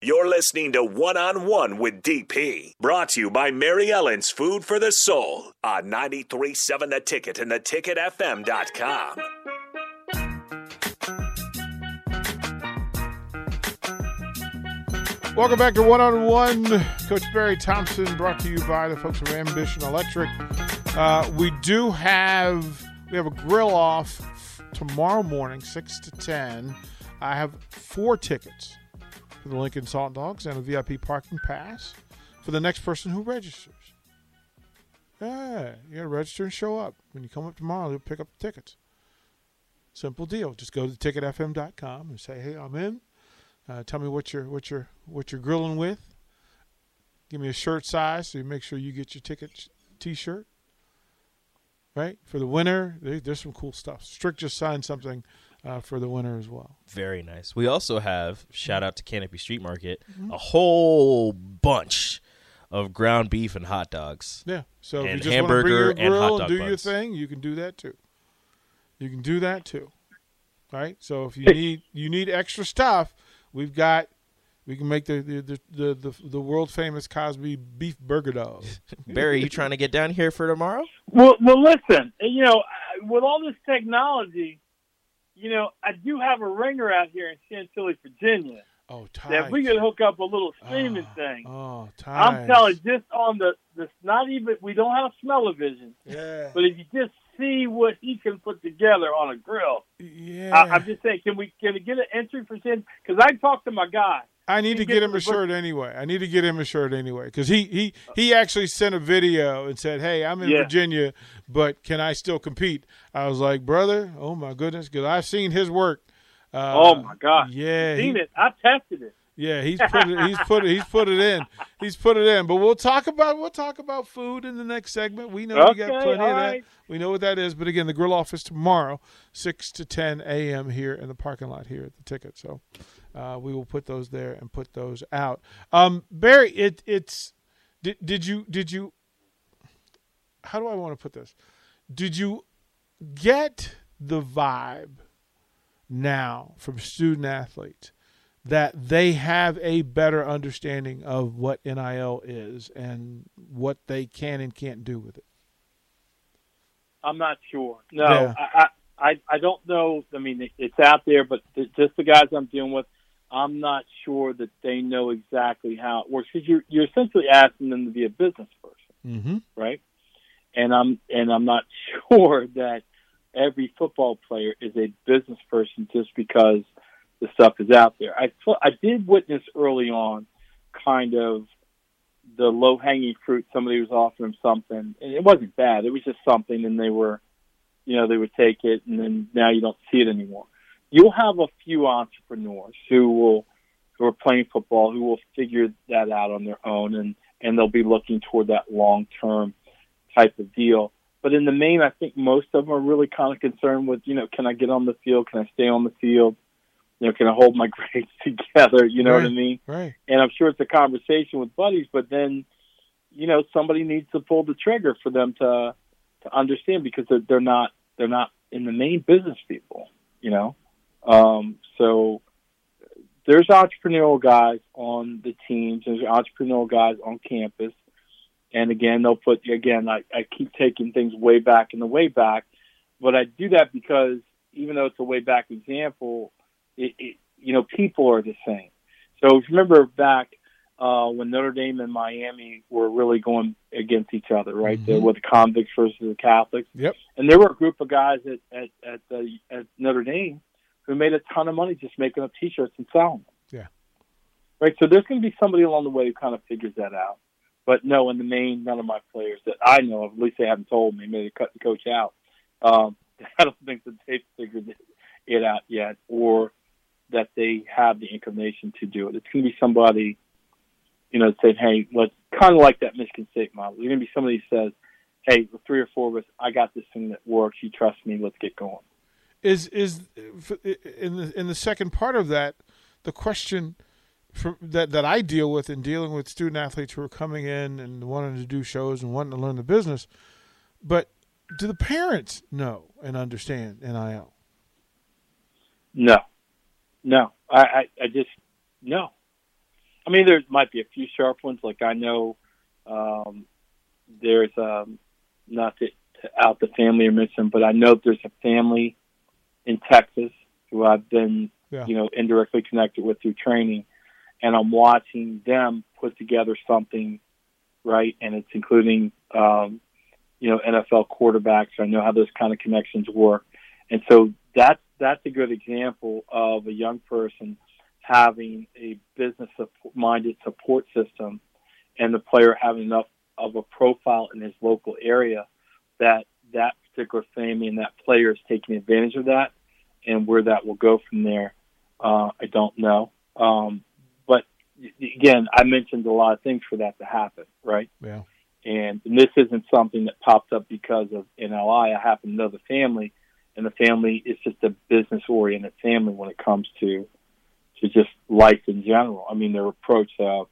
You're listening to One on One with DP, brought to you by Mary Ellen's Food for the Soul on 93.7 The Ticket and theticketfm.com. Welcome back to One on One. Coach Barry Thompson brought to you by the folks of Ambition Electric. Uh, we do have we have a grill off tomorrow morning, six to ten. I have four tickets the Lincoln Salt Dogs and a VIP parking pass for the next person who registers. Yeah, you got to register and show up. When you come up tomorrow, they'll pick up the tickets. Simple deal. Just go to ticketfm.com and say, "Hey, I'm in." Uh, tell me what you're what you're what you're grilling with. Give me a shirt size so you make sure you get your ticket t-shirt. Right for the winner, there, there's some cool stuff. Strick just signed something uh, for the winner as well. Very nice. We also have shout out to Canopy Street Market, mm-hmm. a whole bunch of ground beef and hot dogs. Yeah. So and if you just hamburger want to bring your grill and hot and dog do buns. your thing, you can do that too. You can do that too. Right? So if you need you need extra stuff, we've got we can make the the the the, the, the world famous Cosby beef burger dog. Barry, you trying to get down here for tomorrow? Well, well, listen. You know, with all this technology, you know, I do have a ringer out here in Chantilly, Virginia. Oh, That tight. if we could hook up a little streaming Ah, thing, Oh, tight. I'm telling you, just on the the not even we don't have smell-o-vision, Yeah. but if you just see what he can put together on a grill, Yeah. I, I'm just saying, can we can we get an entry for Chin? Because I talked to my guy. I need to get him a shirt anyway. I need to get him a shirt anyway because he he he actually sent a video and said, "Hey, I'm in Yeah. Virginia, but can I still compete?" I was like, "Brother, oh my goodness, because I've seen his work." Uh, oh my God! Yeah, seen he- it. I tested it. Yeah, he's put it. He's put it. He's put it in. He's put it in. But we'll talk about we'll talk about food in the next segment. We know we got plenty of that. right. We know what that is. But again, the grill office tomorrow, six to ten a.m. here in the parking lot here at the ticket. So uh, we will put those there and put those out. Um, Barry, it it's did, did you did you how do I want to put this? Did you get the vibe now from student athletes that they have a better understanding of what NIL is and what they can and can't do with it? I'm not sure. No, Yeah. I, I I I don't know. I mean, it's out there, but just the guys I'm dealing with, I'm not sure that they know exactly how it works. Because you're you're essentially asking them to be a business person, Mm-hmm. right? And I'm and I'm not sure that every football player is a business person just because the stuff is out there. I I did witness early on, kind of the low hanging fruit. Somebody was offering them something, and it wasn't bad. It was just something, and they were, you know, they would take it, and then now you don't see it anymore. You'll have a few entrepreneurs who will, who are playing football, who will figure that out on their own, and and they'll be looking toward that long term type of deal. But in the main, I think most of them are really kind of concerned with, you know, can I get on the field? Can I stay on the field? You know, can I hold my grades together? You know what I mean? Right. and I'm sure it's a conversation with buddies, but then, you know, somebody needs to pull the trigger for them to to understand because they're, they're not they're not in the main business people, you know. Um, so there's entrepreneurial guys on the teams, there's entrepreneurial guys on campus, and again, they'll put again. I, I keep taking things way back in the way back, but I do that because even though it's a way back example, it, it you know people are the same. So if you remember back uh, when Notre Dame and Miami were really going against each other, right? Mhm. with the convicts versus the Catholics. Yep. And there were a group of guys at at at, the, at Notre Dame who made a ton of money just making up T-shirts and selling them. Yeah. Right. So there's going to be somebody along the way who kind of figures that out. But no, in the main, none of my players that I know of, at least they haven't told me, maybe they cut the coach out. Um, I don't think that they've figured it out yet, or that they have the inclination to do it. It's going to be somebody, you know, saying, "Hey, let's kind of like that Michigan State model." It's going to be somebody who says, "Hey, the three or four of us, I got this thing that works. You trust me. Let's get going." Is is in the in the second part of that the question from, that that I deal with in dealing with student athletes who are coming in and wanting to do shows and wanting to learn the business, but do the parents know and understand NIL? No, no, I, I, I just no. I mean, there might be a few sharp ones. Like I know um, there's um, not to, to out the family or mention, but I know there's a family in Texas who I've been, Yeah. you know, indirectly connected with through training, and I'm watching them put together something, right? And it's including, um, you know, NFL quarterbacks. I know how those kind of connections work, and so that's that's a good example of a young person having a business minded support system, and the player having enough of a profile in his local area that that particular family and that player is taking advantage of that, and where that will go from there, uh, I don't know. Um, but again, I mentioned a lot of things for that to happen, right? Yeah. And, and this isn't something that popped up because of NLI. I happen to know the family, and the family is just a business oriented family when it comes to to just life in general. I mean, their approach. Uh,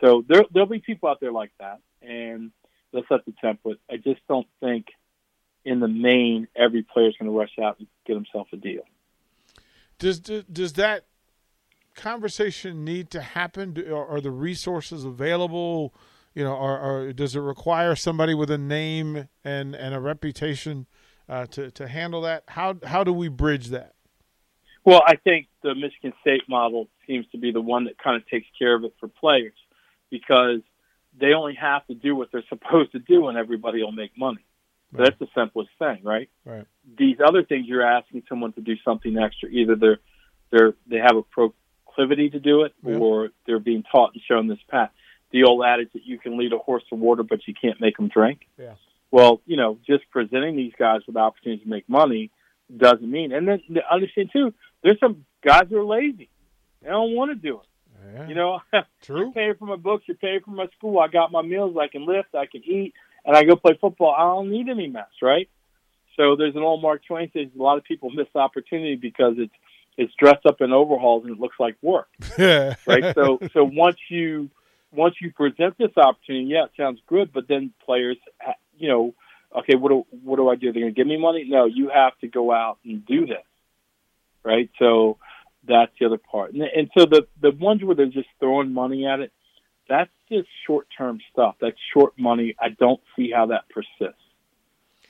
so there there'll be people out there like that, and that's set the template. I just don't think, in the main, every player is going to rush out and get himself a deal. Does does, that conversation need to happen? Are, are the resources available? You know, or, or does it require somebody with a name and, and a reputation uh, to to handle that? How how do we bridge that? Well, I think the Michigan State model seems to be the one that kind of takes care of it for players because they only have to do what they're supposed to do and everybody will make money. Right. that's the simplest thing, right? Right. These other things you're asking someone to do something extra. Either they're they're they have a proclivity to do it Yeah. or they're being taught and shown this path. The old adage that you can lead a horse to water but you can't make them drink. Yeah. Well, you know, just presenting these guys with opportunities to make money doesn't mean. And then the understand too, there's some guys who are lazy. They don't want to do it. Yeah. You know, True. you're paying for my books, you're paying for my school. I got my meals, I can lift, I can eat, and I go play football. I don't need any mess, right? So there's an old Mark Twain says a lot of people miss the opportunity because it's it's dressed up in overalls and it looks like work, Yeah. right? so so once you once you present this opportunity, yeah, it sounds good, but then players, you know, okay, what do what do I do? They're going to give me money? No, you have to go out and do this, right? So that's the other part. And, and so the the ones where they're just throwing money at it, that's just short term stuff. That's short money. I don't see how that persists.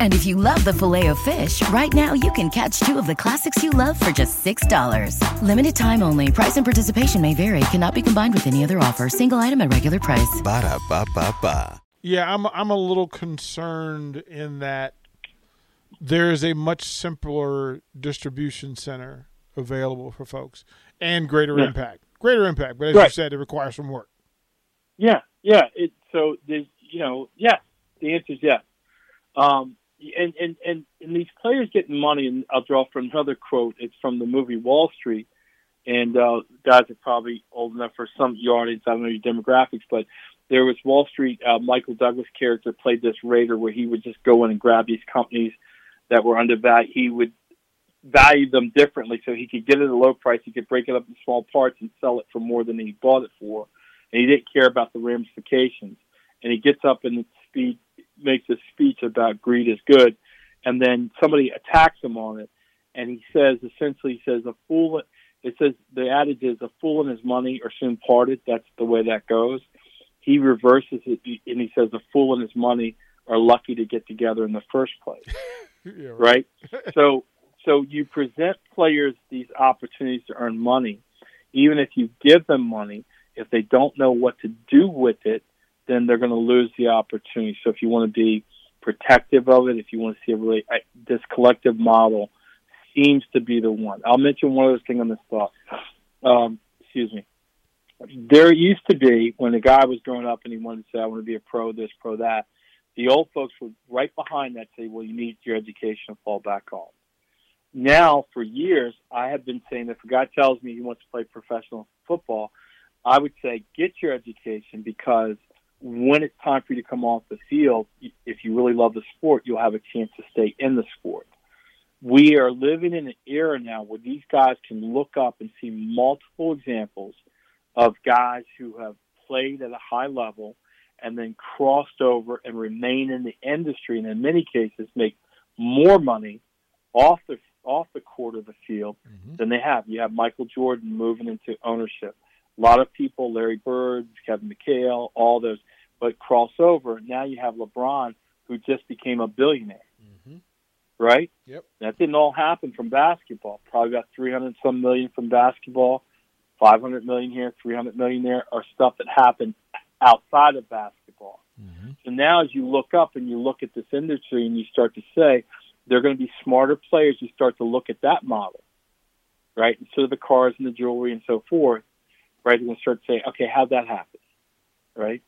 And if you love the filet of fish, right now you can catch two of the classics you love for just $6. Limited time only. Price and participation may vary. Cannot be combined with any other offer. Single item at regular price. Ba-da-ba-ba-ba. Yeah, I'm I'm a little concerned in that there is a much simpler distribution center available for folks and greater Yeah. impact. Greater impact, but as you said, it requires some work. Yeah, yeah. It, so there's, you know, yes. The answer is yes. Um, and, and and and these players getting money, and I'll draw from another quote. It's from the movie Wall Street, and uh, guys are probably old enough for some of your audience. I don't know your demographics, but there was Wall Street. Uh, Michael Douglas character played this raider where he would just go in and grab these companies that were undervalued. He would value them differently so he could get it at a low price. He could break it up in small parts and sell it for more than he bought it for. And he didn't care about the ramifications. And he gets up and speed, makes a speech about greed is good. And then somebody attacks him on it. And he says, essentially, he says, a fool, it says, the adage is a fool and his money are soon parted. That's the way that goes. He reverses it and he says, a fool and his money are lucky to get together in the first place. yeah, right. right? so so you present players these opportunities to earn money. Even if you give them money, if they don't know what to do with it, then they're going to lose the opportunity. So if you want to be protective of it, if you want to see a really this collective model seems to be the one. I'll mention one other thing on this thought. Um, excuse me. There used to be when a guy was growing up and he wanted to say, "I want to be a pro this, pro that." The old folks would right behind that say, "Well, you need your education to fall back on." now for years I have been saying if a guy tells me he wants to play professional football, I would say get your education because when it's time for you to come off the field, if you really love the sport, you'll have a chance to stay in the sport. We are living in an era now where these guys can look up and see multiple examples of guys who have played at a high level and then crossed over and remain in the industry and in many cases make more money off the off the court of the field mm-hmm. than they have. You have Michael Jordan moving into ownership. A lot of people, Larry Bird, Kevin McHale, all those, but cross over. Now you have LeBron, who just became a billionaire. Mm-hmm. Right? Yep. That didn't all happen from basketball. Probably got 300 some million from basketball, 500 million here, 300 million there, are stuff that happened outside of basketball. Mm-hmm. So now as you look up and you look at this industry and you start to say, they're going to be smarter players. You start to look at that model, right? Instead of the cars and the jewelry and so forth, right? They're going to start saying, okay, how'd that happen, right?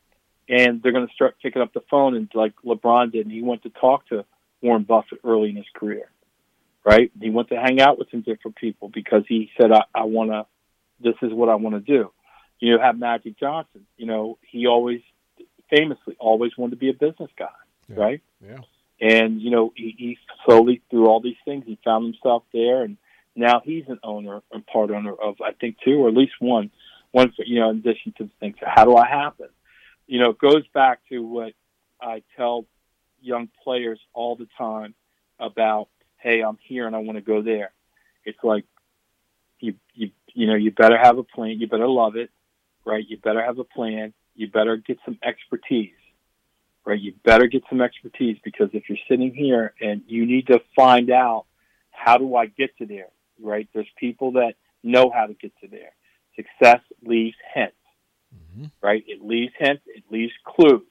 And they're going to start picking up the phone and like LeBron did, and he went to talk to Warren Buffett early in his career, right? He went to hang out with some different people because he said, I, I want to, this is what I want to do. You have Magic Johnson, you know, he always famously always wanted to be a business guy, yeah. right? Yeah. And you know, he, he slowly through all these things, he found himself there, and now he's an owner and part owner of I think two or at least one, one you know, in addition to the things. How do I happen? You know, it goes back to what I tell young players all the time about, hey, I'm here and I want to go there. It's like you you you know, you better have a plan, you better love it, right? You better have a plan, you better get some expertise right? You better get some expertise because if you're sitting here and you need to find out how do I get to there, right? There's people that know how to get to there. Success leaves hints, mm-hmm. right? It leaves hints, it leaves clues,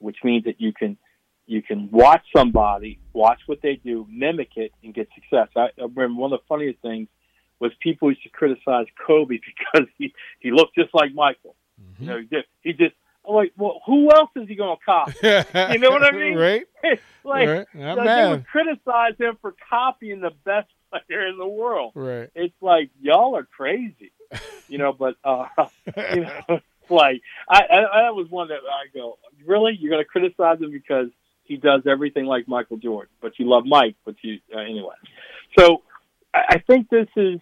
which means that you can you can watch somebody, watch what they do, mimic it, and get success. I, I remember one of the funniest things was people used to criticize Kobe because he he looked just like Michael. Mm-hmm. You know, he did. He just like, well, who else is he going to copy? you know what I mean? right. like, right. Not so they would criticize him for copying the best player in the world. Right. It's like y'all are crazy, you know. But uh, you know, like I, I, that was one that I go, really? You're going to criticize him because he does everything like Michael Jordan, but you love Mike, but you uh, anyway. So I, I think this is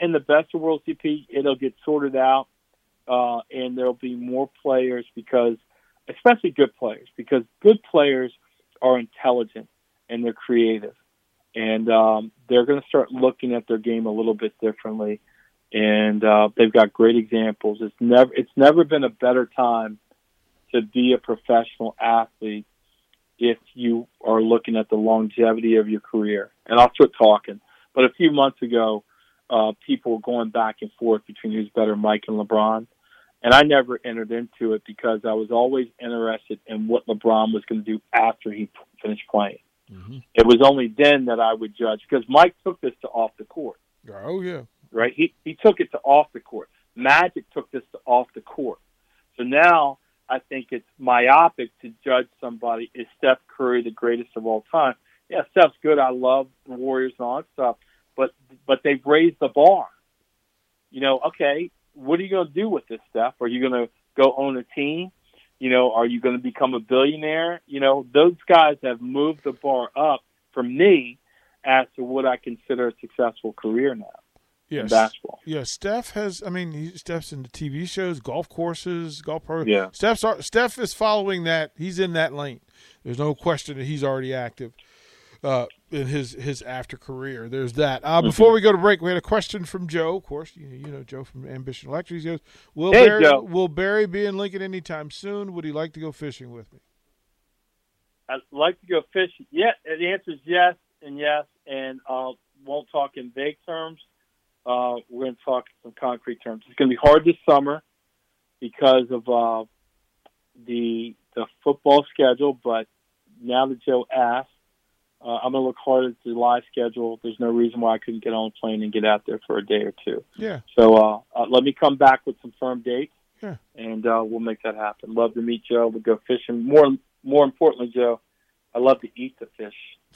in the best of world DP. It'll get sorted out uh, and there'll be more players because, especially good players, because good players are intelligent and they're creative, and um, they're going to start looking at their game a little bit differently. And uh, they've got great examples. It's never it's never been a better time to be a professional athlete if you are looking at the longevity of your career. And I'll start talking. But a few months ago, uh, people were going back and forth between who's better, Mike and LeBron. And I never entered into it because I was always interested in what LeBron was going to do after he finished playing. Mm-hmm. It was only then that I would judge because Mike took this to off the court. Oh yeah, right. He he took it to off the court. Magic took this to off the court. So now I think it's myopic to judge somebody is Steph Curry the greatest of all time yeah, Steph's good. I love the Warriors and all that stuff, but but they've raised the bar. You know, okay, what are you going to do with this stuff? Are you going to go own a team? You know, are you going to become a billionaire? You know, those guys have moved the bar up for me as to what I consider a successful career now yes. basketball. Yeah, Steph has. I mean, he, Steph's in the TV shows, golf courses, golf pro. Yeah. Steph's Steph is following that. He's in that lane. There's no question that he's already active uh, in his his after career. There's that. Uh, Mm-hmm. Before we go to break, we had a question from Joe. Of course, you, you know Joe from Ambition Electric. He goes, "Will Hey, Barry Joe. will Barry be in Lincoln anytime soon? Would he like to go fishing with me?" I'd like to go fishing. Yeah, the answer is yes and yes, and uh, won't talk in vague terms. Uh, we're going to talk in some concrete terms. It's going to be hard this summer because of uh, the the football schedule. But now that Joe asked, uh, I'm going to look hard at the July schedule. There's no reason why I couldn't get on a plane and get out there for a day or two. Yeah. So uh, uh, let me come back with some firm dates, Yeah. and uh, we'll make that happen. Love to meet Joe. We'll go fishing. More more importantly, Joe, I love to eat the fish.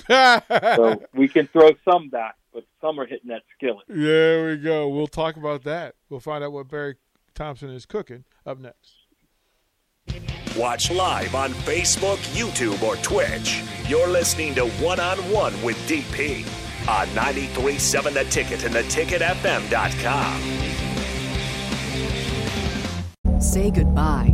So we can throw some back, but some are hitting that skillet. There we go. We'll talk about that. We'll find out what Barry Thompson is cooking up next. Watch live on Facebook, YouTube, or Twitch. You're listening to One on One with DP on 937 The Ticket and theticketfm.com. Say goodbye